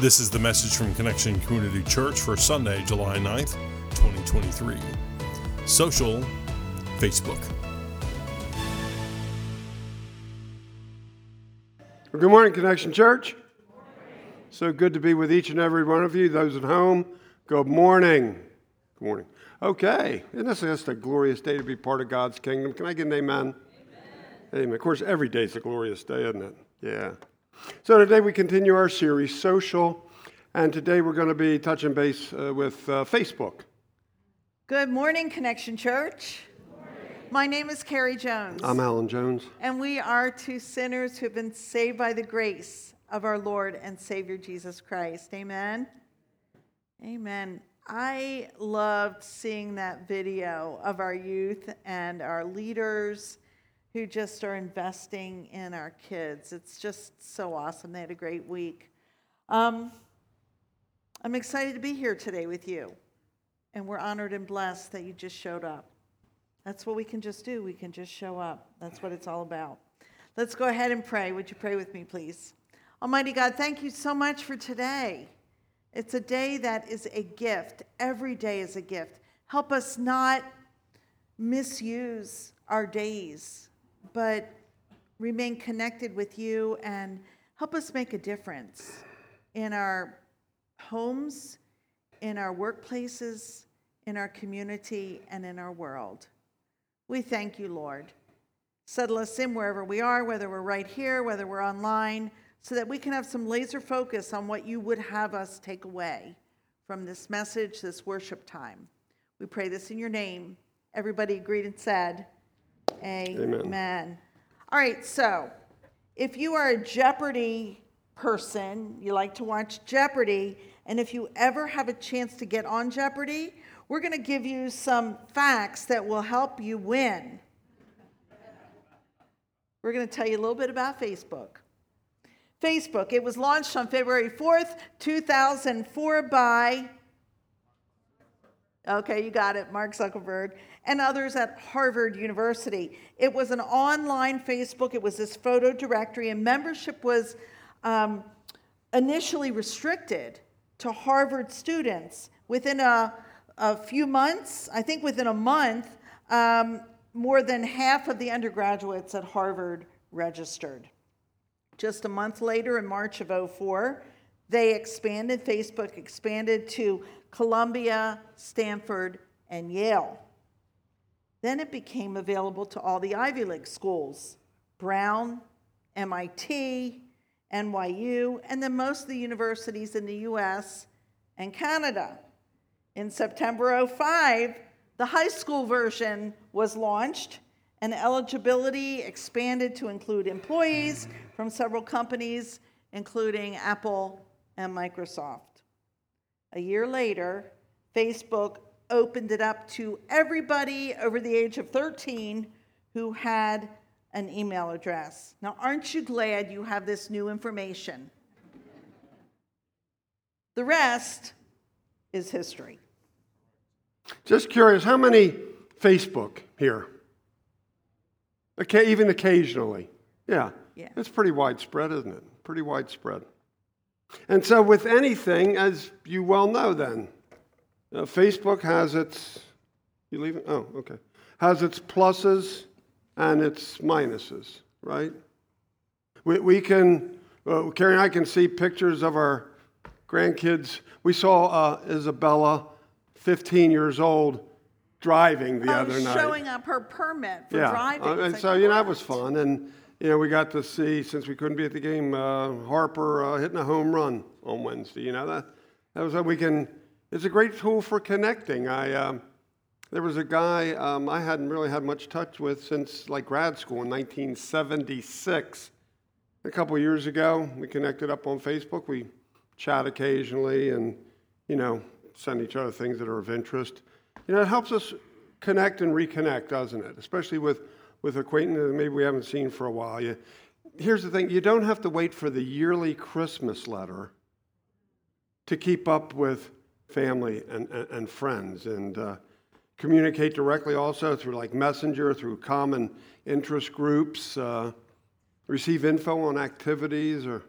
This is the message from Connection Community Church for Sunday, July 9th, 2023. Social, Facebook. Well, good morning, Connection Church. So good to be with each and every one of you. Those at home, good morning. Good morning. Okay, isn't this just a glorious day to be part of God's kingdom? Can I get an amen? Amen. amen. Of course, every day is a glorious day, isn't it? Yeah. So today we continue our series, Social, and today we're going to be touching base uh, with uh, Facebook. Good morning, Connection Church. My name is Carrie Jones. I'm Alan Jones. And we are two sinners who have been saved by the grace of our Lord and Savior Jesus Christ. Amen. Amen. I loved seeing that video of our youth and our leaders who just are investing in our kids. It's just so awesome. They had a great week. Um, I'm excited to be here today with you, and we're honored and blessed that you just showed up. That's what we can just do. We can just show up. That's what it's all about. Let's go ahead and pray. Would you pray with me, please? Almighty God, thank you so much for today. It's a day that is a gift. Every day is a gift. Help us not misuse our days, but remain connected with you and help us make a difference in our homes, in our workplaces, in our community, and in our world. We thank you, Lord. Settle us in wherever we are, whether we're right here, whether we're online so that we can have some laser focus on what you would have us take away from this message, this worship time. We pray this in your name. Everybody agreed and said, Amen. Amen. All right, so if you are a Jeopardy person, you like to watch Jeopardy, and if you ever have a chance to get on Jeopardy, we're going to give you some facts that will help you win. We're going to tell you a little bit about Facebook. Facebook. It was launched on February 4th, 2004 by, okay, you got it, Mark Zuckerberg, and others at Harvard University. It was an online Facebook, it was this photo directory, and membership was um, initially restricted to Harvard students. Within a, a few months, I think within a month, um, more than half of the undergraduates at Harvard registered. Just a month later, in March of 04, they expanded, Facebook expanded to Columbia, Stanford, and Yale. Then it became available to all the Ivy League schools Brown, MIT, NYU, and then most of the universities in the US and Canada. In September 05, the high school version was launched and eligibility expanded to include employees from several companies, including Apple and Microsoft. A year later, Facebook opened it up to everybody over the age of 13 who had an email address. Now, aren't you glad you have this new information? The rest is history. Just curious, how many Facebook here? Okay, even occasionally. Yeah. Yeah. It's pretty widespread, isn't it? Pretty widespread. And so, with anything, as you well know, then, uh, Facebook has its, you leaving? Oh, okay. Has its pluses and its minuses, right? We, we can, uh, Carrie and I can see pictures of our grandkids. We saw uh, Isabella, 15 years old, driving the oh, other night. Showing up her permit for yeah. driving. Uh, and like, so, you know, that was fun. And, you know, we got to see, since we couldn't be at the game, uh, Harper uh, hitting a home run on Wednesday. You know, that, that was a we can, it's a great tool for connecting. I, um, there was a guy um, I hadn't really had much touch with since like grad school in 1976. A couple years ago, we connected up on Facebook. We chat occasionally and, you know, send each other things that are of interest. You know, it helps us connect and reconnect, doesn't it? Especially with, with acquaintances maybe we haven't seen for a while. You, here's the thing you don't have to wait for the yearly Christmas letter to keep up with family and, and, and friends and uh, communicate directly also through like Messenger, through common interest groups, uh, receive info on activities or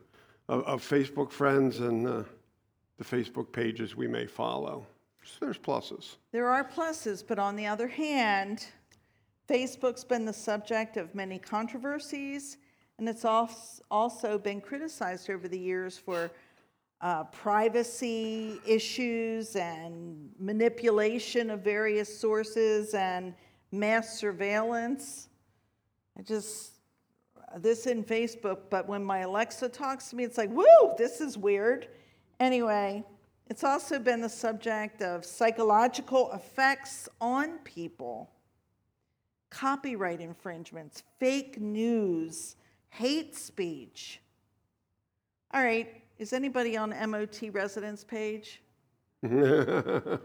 of, of Facebook friends and uh, the Facebook pages we may follow. So there's pluses. There are pluses, but on the other hand, Facebook's been the subject of many controversies, and it's also been criticized over the years for uh, privacy issues and manipulation of various sources and mass surveillance. I just, this in Facebook, but when my Alexa talks to me, it's like, woo, this is weird. Anyway, it's also been the subject of psychological effects on people, copyright infringements, fake news, hate speech. All right, is anybody on MOT residence page? it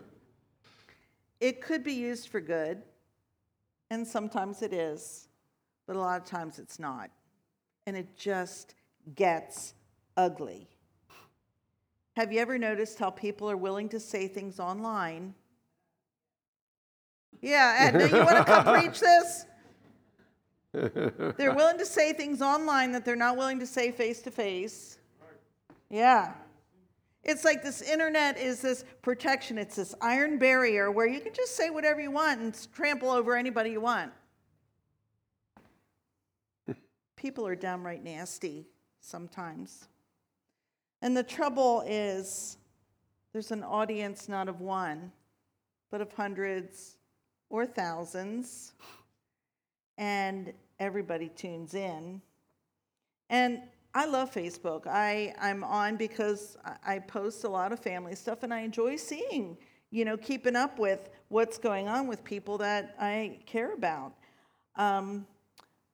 could be used for good, and sometimes it is, but a lot of times it's not. And it just gets ugly. Have you ever noticed how people are willing to say things online? Yeah, Edna, you want to come preach this? They're willing to say things online that they're not willing to say face to face. Yeah. It's like this internet is this protection, it's this iron barrier where you can just say whatever you want and trample over anybody you want. People are downright nasty sometimes. And the trouble is, there's an audience not of one, but of hundreds or thousands, and everybody tunes in. And I love Facebook. I, I'm on because I post a lot of family stuff and I enjoy seeing, you know, keeping up with what's going on with people that I care about. Um,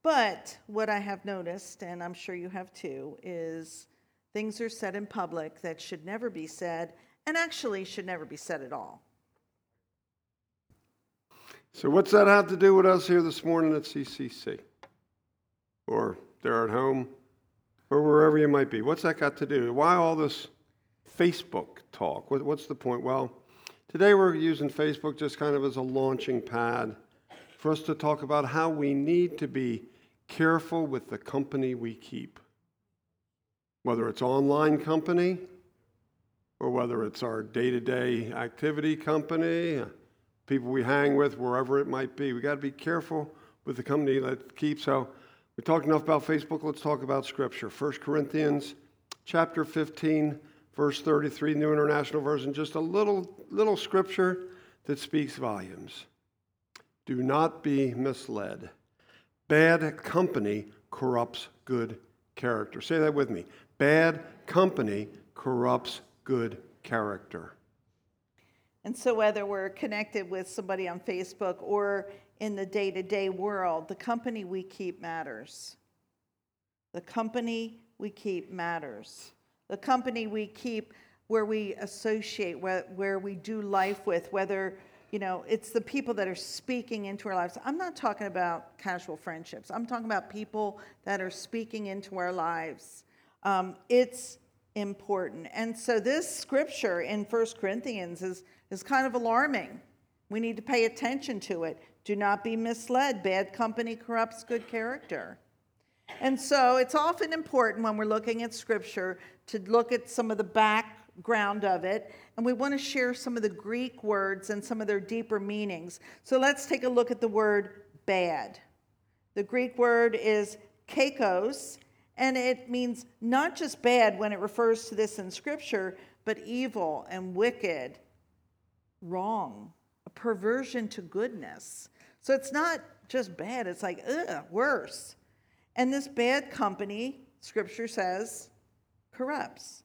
but what I have noticed, and I'm sure you have too, is things are said in public that should never be said and actually should never be said at all. So, what's that have to do with us here this morning at CCC? Or they're at home? or wherever you might be. What's that got to do? Why all this Facebook talk? what's the point? Well, today we're using Facebook just kind of as a launching pad for us to talk about how we need to be careful with the company we keep. Whether it's online company or whether it's our day-to-day activity company, people we hang with, wherever it might be. We got to be careful with the company that keeps. So we talked enough about Facebook. Let's talk about Scripture. 1 Corinthians chapter 15, verse 33, New International Version. Just a little, little scripture that speaks volumes. Do not be misled. Bad company corrupts good character. Say that with me. Bad company corrupts good character. And so, whether we're connected with somebody on Facebook or in the day to day world, the company we keep matters. The company we keep matters. The company we keep where we associate, where, where we do life with, whether, you know, it's the people that are speaking into our lives. I'm not talking about casual friendships, I'm talking about people that are speaking into our lives. Um, it's important. And so this scripture in First Corinthians is, is kind of alarming. We need to pay attention to it. Do not be misled. Bad company corrupts good character. And so it's often important when we're looking at scripture to look at some of the background of it. And we want to share some of the Greek words and some of their deeper meanings. So let's take a look at the word bad. The Greek word is kakos, and it means not just bad when it refers to this in scripture, but evil and wicked, wrong a perversion to goodness. So it's not just bad, it's like, ugh, worse. And this bad company, scripture says, corrupts.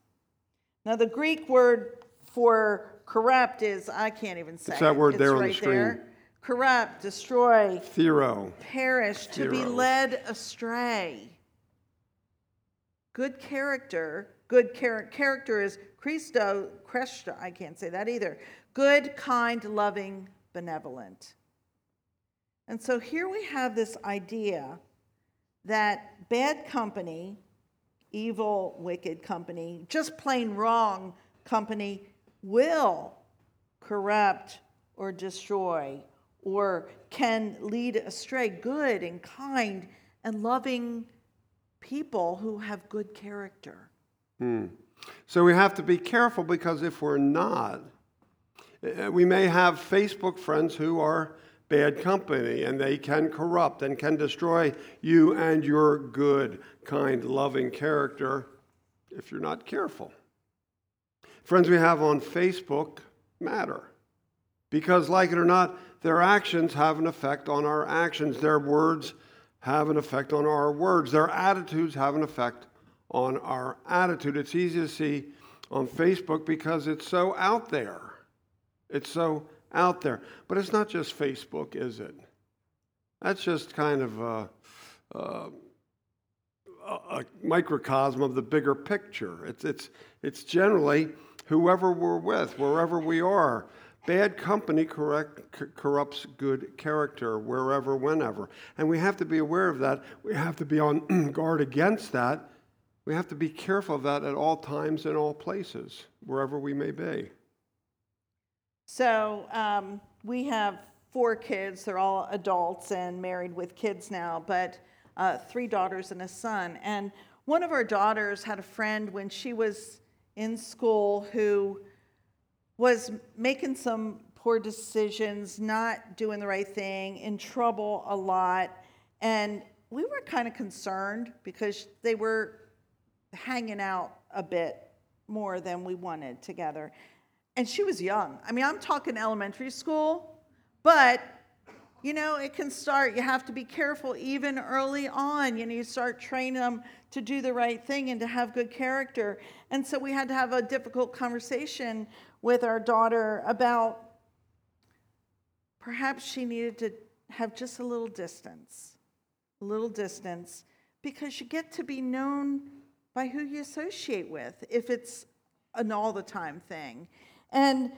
Now, the Greek word for corrupt is, I can't even say. It's that word it's there right on the screen. There. Corrupt, destroy, Thero. perish, to be led astray. Good character, good char- character is Christo, Christo, I can't say that either good, kind, loving, benevolent. And so here we have this idea that bad company, evil, wicked company, just plain wrong company will corrupt or destroy or can lead astray good and kind and loving people who have good character. Hmm. So we have to be careful because if we're not, Uh, we may have Facebook friends who are bad company and they can corrupt and can destroy you and your good, kind, loving character if you're not careful. Friends we have on Facebook matter because, like it or not, their actions have an effect on our actions. Their words have an effect on our words. Their attitudes have an effect on our attitude. It's easy to see on Facebook because it's so out there. It's so out there. But it's not just Facebook, is it? That's just kind of a, a, a microcosm of the bigger picture. It's, it's, it's generally whoever we're with, wherever we are. Bad company correct, corrupts good character wherever, whenever. And we have to be aware of that. We have to be on guard against that. We have to be careful of that at all times and all places, wherever we may be. So um, we have four kids. They're all adults and married with kids now, but uh, three daughters and a son. And one of our daughters had a friend when she was in school who was making some poor decisions, not doing the right thing, in trouble a lot. And we were kind of concerned because they were hanging out a bit more than we wanted together. And she was young. I mean, I'm talking elementary school, but you know, it can start, you have to be careful even early on. You know, you start training them to do the right thing and to have good character. And so we had to have a difficult conversation with our daughter about perhaps she needed to have just a little distance, a little distance, because you get to be known by who you associate with if it's an all the time thing. And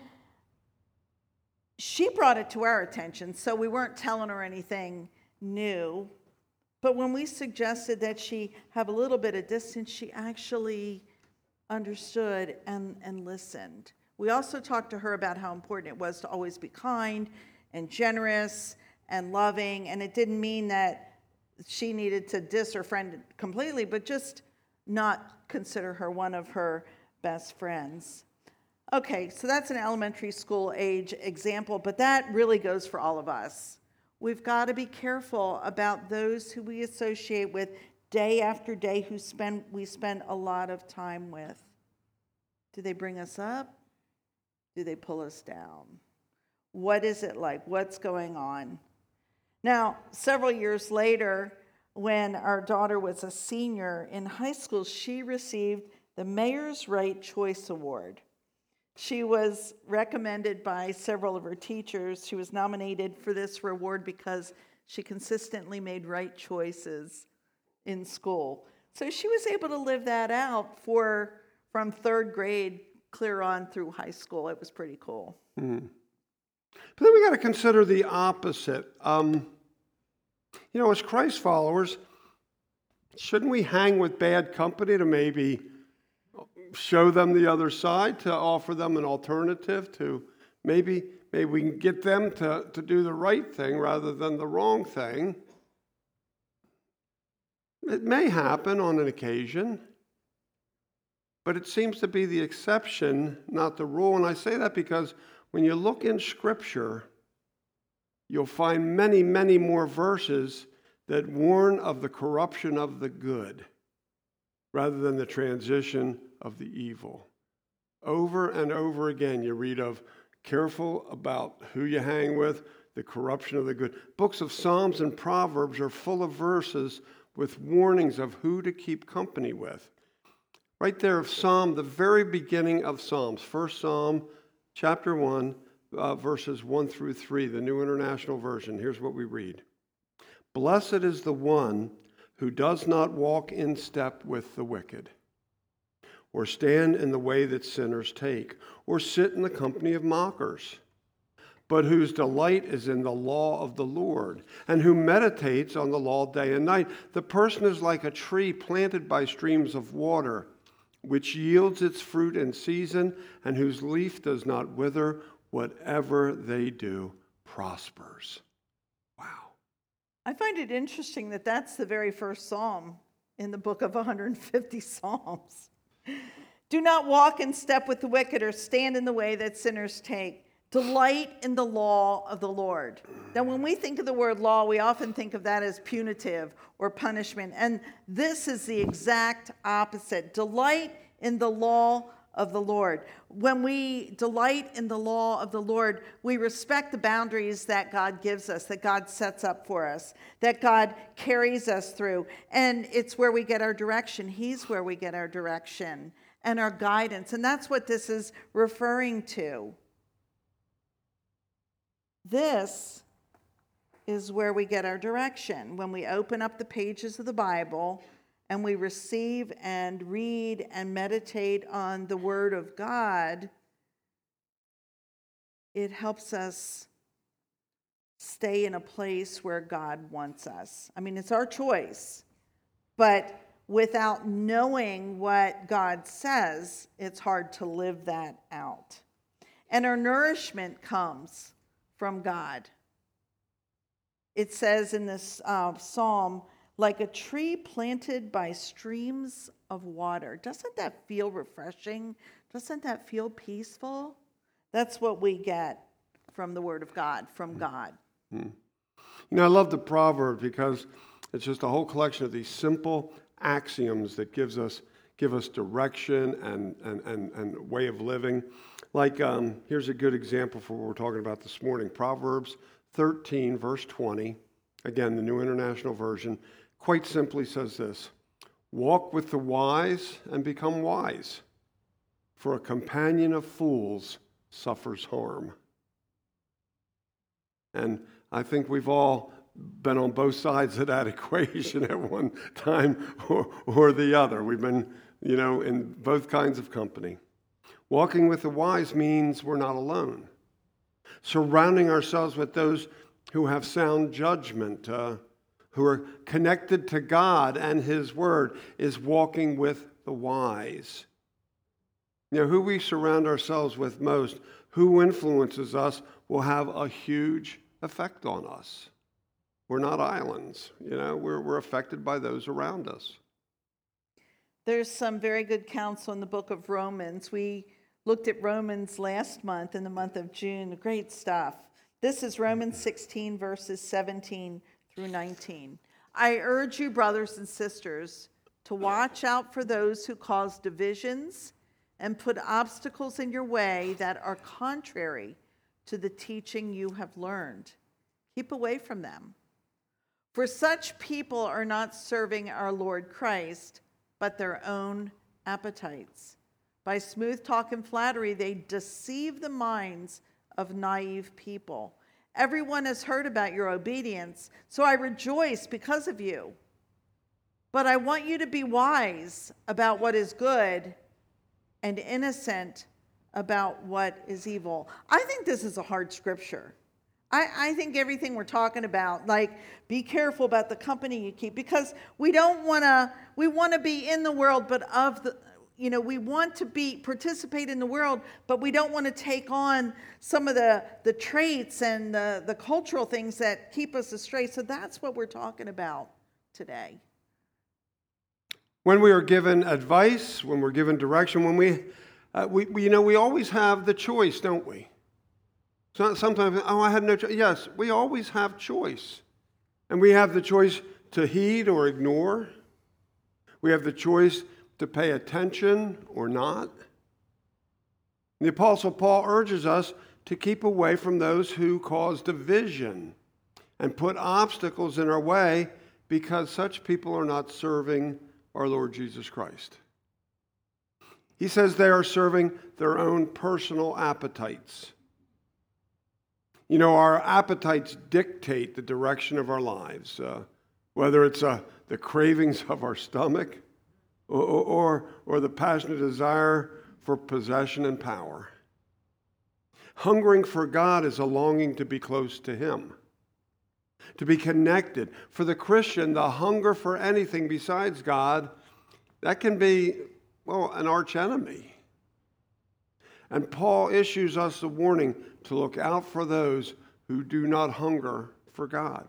she brought it to our attention, so we weren't telling her anything new. But when we suggested that she have a little bit of distance, she actually understood and, and listened. We also talked to her about how important it was to always be kind and generous and loving. And it didn't mean that she needed to diss her friend completely, but just not consider her one of her best friends. Okay, so that's an elementary school age example, but that really goes for all of us. We've got to be careful about those who we associate with day after day who spend we spend a lot of time with. Do they bring us up? Do they pull us down? What is it like? What's going on? Now, several years later, when our daughter was a senior in high school, she received the Mayor's Right Choice Award. She was recommended by several of her teachers. She was nominated for this reward because she consistently made right choices in school. So she was able to live that out for from third grade clear on through high school. It was pretty cool. Mm. But then we got to consider the opposite. Um, you know, as Christ followers, shouldn't we hang with bad company to maybe show them the other side, to offer them an alternative, to maybe maybe we can get them to, to do the right thing rather than the wrong thing? It may happen on an occasion. But it seems to be the exception, not the rule. And I say that because when you look in Scripture, you'll find many, many more verses that warn of the corruption of the good rather than the transition of the evil. Over and over again, you read of careful about who you hang with, the corruption of the good. Books of Psalms and Proverbs are full of verses with warnings of who to keep company with. Right there of Psalm, the very beginning of Psalms, First Psalm, chapter 1, uh, verses 1 through 3, the New International Version. Here's what we read Blessed is the one who does not walk in step with the wicked, or stand in the way that sinners take, or sit in the company of mockers, but whose delight is in the law of the Lord, and who meditates on the law day and night. The person is like a tree planted by streams of water which yields its fruit in season, and whose leaf does not wither, whatever they do prospers. Wow. I find it interesting that that's the very first psalm in the book of 150 Psalms. Do not walk in step with the wicked or stand in the way that sinners take. Delight in the law of the Lord. Now, when we think of the word law, we often think of that as punitive or punishment. And this is the exact opposite. Delight in the law of the Lord. When we delight in the law of the Lord, we respect the boundaries that God gives us, that God sets up for us, that God carries us through. And it's where we get our direction. He's where we get our direction and our guidance. And that's what this is referring to. This is where we get our direction. When we open up the pages of the Bible and we receive and read and meditate on the Word of God, it helps us stay in a place where God wants us. I mean, it's our choice, but without knowing what God says, it's hard to live that out. And our nourishment comes from God. It says in this uh, psalm, like a tree planted by streams of water. Doesn't that feel refreshing? Doesn't that feel peaceful? That's what we get from the Word of God, from hmm. God. Mm. You know, I love the proverb because it's just a whole collection of these simple axioms that gives us give us direction and, and, and, and way of living. Like, um, here's a good example for what we're talking about this morning Proverbs 13, verse 20. Again, the New International Version quite simply says this Walk with the wise and become wise, for a companion of fools suffers harm. And I think we've all been on both sides of that equation at one time or, or the other. We've been, you know, in both kinds of company. Walking with the wise means we're not alone. Surrounding ourselves with those who have sound judgment, uh, who are connected to God and His Word, is walking with the wise. You know, who we surround ourselves with most, who influences us, will have a huge effect on us. We're not islands, you know, we're, we're affected by those around us. There's some very good counsel in the book of Romans. We looked at Romans last month in the month of June. Great stuff. This is Romans 16, verses 17 through 19. I urge you, brothers and sisters, to watch out for those who cause divisions and put obstacles in your way that are contrary to the teaching you have learned. Keep away from them. For such people are not serving our Lord Christ, but their own appetites. By smooth talk and flattery, they deceive the minds of naive people. Everyone has heard about your obedience, so I rejoice because of you. But I want you to be wise about what is good and innocent about what is evil. I think this is a hard scripture. I, I think everything we're talking about, like be careful about the company you keep, because we don't want to. We want to be in the world, but of the, you know, we want to be participate in the world, but we don't want to take on some of the the traits and the the cultural things that keep us astray. So that's what we're talking about today. When we are given advice, when we're given direction, when we, uh, we, we you know, we always have the choice, don't we? it's not Sometimes, oh, I had no choice. Yes, we always have choice. And we have the choice to heed or ignore. We have the choice to pay attention or not. The Apostle Paul urges us to keep away from those who cause division and put obstacles in our way because such people are not serving our Lord Jesus Christ. He says they are serving their own personal appetites. You know, our appetites dictate the direction of our lives, uh, whether it's uh, the cravings of our stomach or, or, or the passionate desire for possession and power. Hungering for God is a longing to be close to Him, to be connected. For the Christian, the hunger for anything besides God, that can be, well, an arch enemy. And Paul issues us a warning to look out for those who do not hunger for God.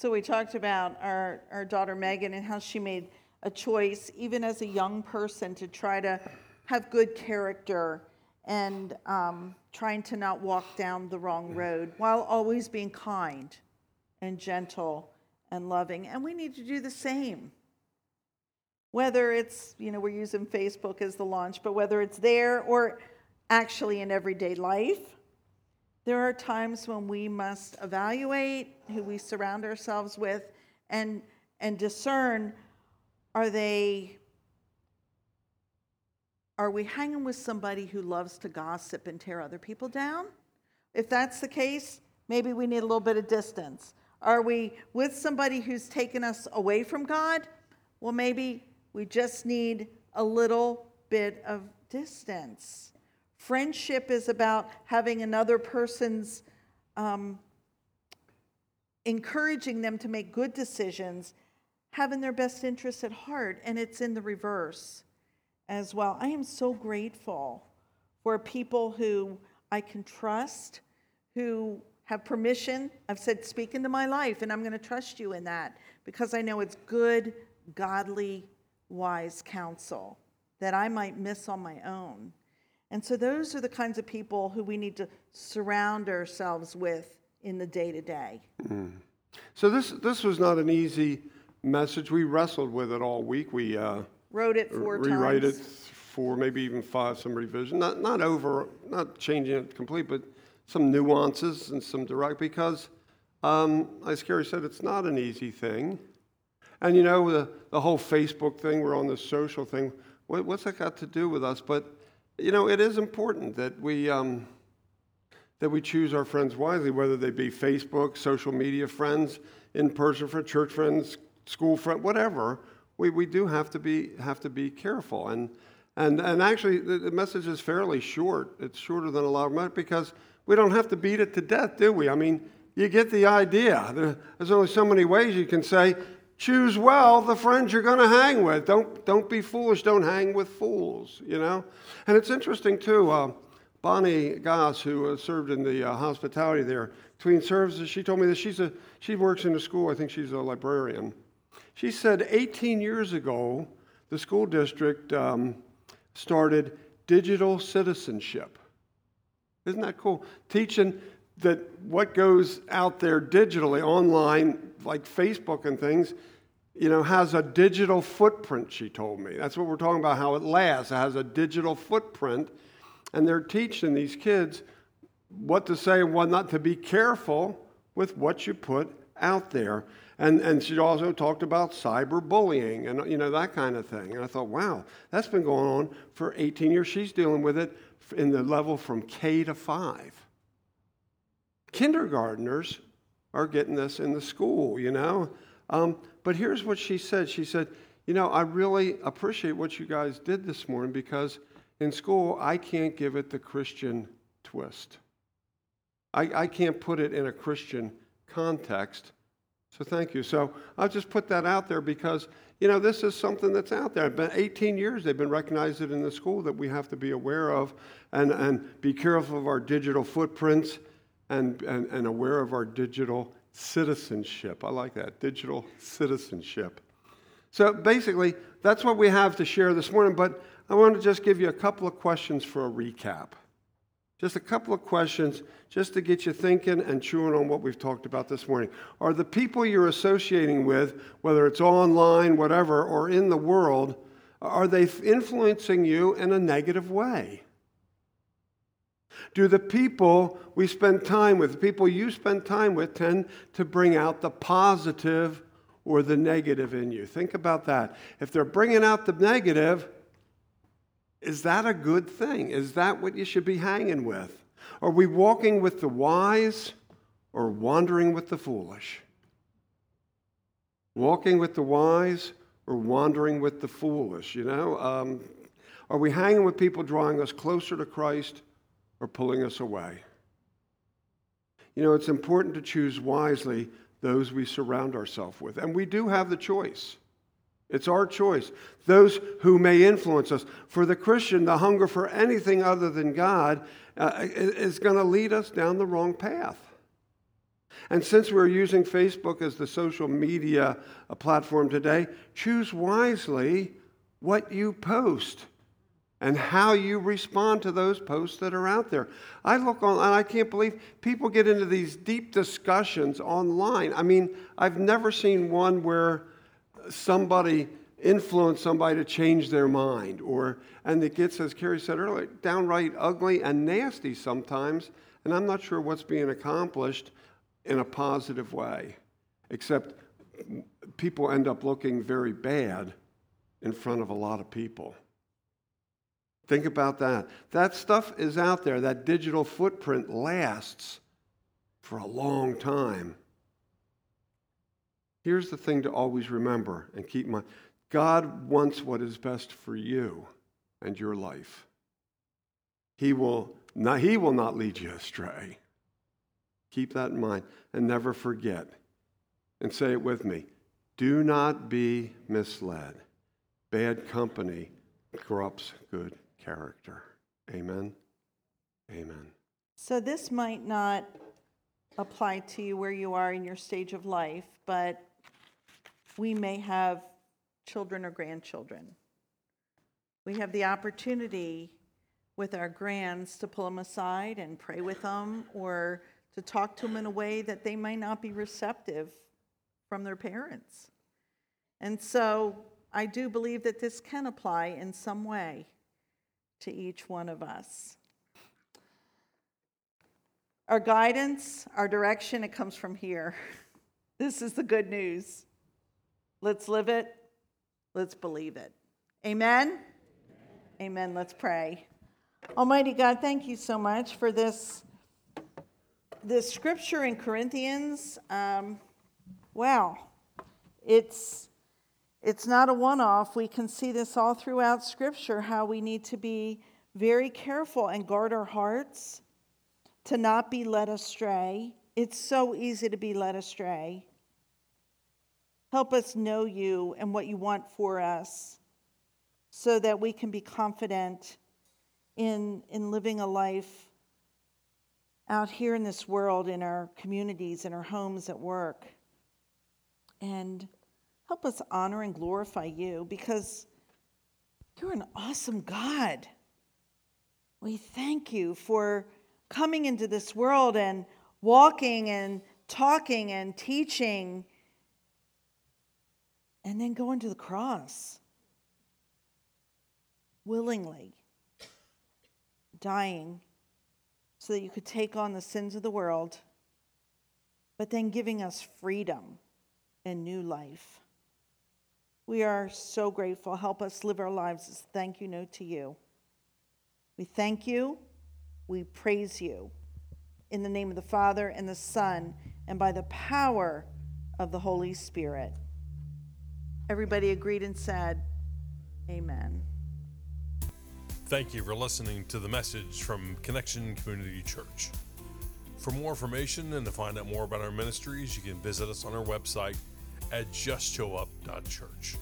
So we talked about our, our daughter Megan and how she made a choice, even as a young person, to try to have good character and um, trying to not walk down the wrong road while always being kind and gentle and loving. And we need to do the same. Whether it's, you know, we're using Facebook as the launch, but whether it's there or actually in everyday life, there are times when we must evaluate who we surround ourselves with and, and discern are they are we hanging with somebody who loves to gossip and tear other people down? If that's the case, maybe we need a little bit of distance. Are we with somebody who's taken us away from God? Well, maybe we just need a little bit of distance. Friendship is about having another person's, um, encouraging them to make good decisions, having their best interests at heart, and it's in the reverse as well. I am so grateful for people who I can trust, who have permission. I've said, speak into my life, and I'm going to trust you in that because I know it's good, godly, wise counsel that I might miss on my own. And so, those are the kinds of people who we need to surround ourselves with in the day to day. So, this, this was not an easy message. We wrestled with it all week. We uh, Wrote it four rewrite times. it for maybe even five, some revision. Not, not over, not changing it complete, but some nuances and some direct, because, um, as Carrie said, it's not an easy thing. And you know, the, the whole Facebook thing, we're on the social thing, what, what's that got to do with us? But, you know, it is important that we, um, that we choose our friends wisely, whether they be Facebook, social media friends, in person friends, church friends, school friends, whatever. We, we do have to be, have to be careful. And, and, and actually, the, the message is fairly short. It's shorter than a lot of money because we don't have to beat it to death, do we? I mean, you get the idea. There- There's only so many ways you can say, choose well the friends you're going to hang with. Don't, don't be foolish. Don't hang with fools, you know? And it's interesting, too. Uh, Bonnie Goss, who uh, served in the uh, hospitality there, between services, she told me that she's a, she works in a school. I think she's a librarian. She said 18 years ago, the school district um, started digital citizenship. Isn't that cool? Teaching that what goes out there digitally, online, like Facebook and things, you know, has a digital footprint, she told me. That's what we're talking about, how it lasts. It has a digital footprint. And they're teaching these kids what to say and what not to be careful with what you put out there. And, and she also talked about cyberbullying and you know that kind of thing. And I thought, wow, that's been going on for 18 years. She's dealing with it in the level from K to 5. Kindergartners are getting this in the school, you know. Um, but here's what she said. She said, you know, I really appreciate what you guys did this morning because in school I can't give it the Christian twist. I, I can't put it in a Christian context. So thank you. So I'll just put that out there because, you know, this is something that's out there. Been 18 years they've been recognized it in the school that we have to be aware of and, and be careful of our digital footprints and, and, and aware of our digital citizenship. I like that, digital citizenship. So basically, that's what we have to share this morning, but I want to just give you a couple of questions for a recap. Just a couple of questions just to get you thinking and chewing on what we've talked about this morning. Are the people you're associating with, whether it's online, whatever, or in the world, are they influencing you in a negative way? Do the people we spend time with, the people you spend time with, tend to bring out the positive or the negative in you? Think about that. If they're bringing out the negative, is that a good thing? Is that what you should be hanging with? Are we walking with the wise or wandering with the foolish? Walking with the wise or wandering with the foolish, you know? Um, are we hanging with people drawing us closer to Christ or pulling us away? You know, it's important to choose wisely those we surround ourselves with. And we do have the choice. It's our choice. Those who may influence us. For the Christian, the hunger for anything other than God uh, is going to lead us down the wrong path. And since we're using Facebook as the social media uh, platform today, choose wisely what you post and how you respond to those posts that are out there. I look on, and I can't believe people get into these deep discussions online. I mean, I've never seen one where somebody influenced somebody to change their mind, or, and it gets, as Carrie said earlier, downright ugly and nasty sometimes, and I'm not sure what's being accomplished in a positive way, except people end up looking very bad in front of a lot of people. Think about that. That stuff is out there. That digital footprint lasts for a long time. Here's the thing to always remember and keep in mind God wants what is best for you and your life. He will not, he will not lead you astray. Keep that in mind and never forget. And say it with me do not be misled. Bad company corrupts good character. Amen. Amen. So, this might not apply to you where you are in your stage of life, but we may have children or grandchildren. We have the opportunity with our grands to pull them aside and pray with them or to talk to them in a way that they might not be receptive from their parents. And so I do believe that this can apply in some way to each one of us. Our guidance, our direction, it comes from here. This is the good news. Let's live it. Let's believe it. Amen? Amen. Let's pray. Almighty God, thank you so much for this, this scripture in Corinthians. Um, wow. It's it's not a one off. We can see this all throughout Scripture how we need to be very careful and guard our hearts to not be led astray. It's so easy to be led astray. Help us know you and what you want for us so that we can be confident in, in living a life out here in this world, in our communities, in our homes, at work. And Help us honor and glorify you because you're an awesome God. We thank you for coming into this world and walking and talking and teaching and then going to the cross willingly, dying so that you could take on the sins of the world, but then giving us freedom and new life. We are so grateful. Help us live our lives as thank you note to you. We thank you. We praise you. In the name of the Father, and the Son, and by the power of the Holy Spirit. Everybody agreed and said, Amen. Thank you for listening to the message from Connection Community Church. For more information and to find out more about our ministries, you can visit us on our website at justshowup.church.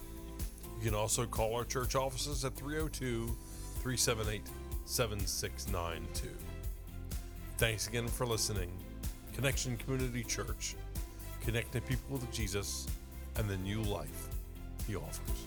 You can also call our church offices at 302 378 7692. Thanks again for listening. Connection Community Church, connecting people with Jesus and the new life he offers.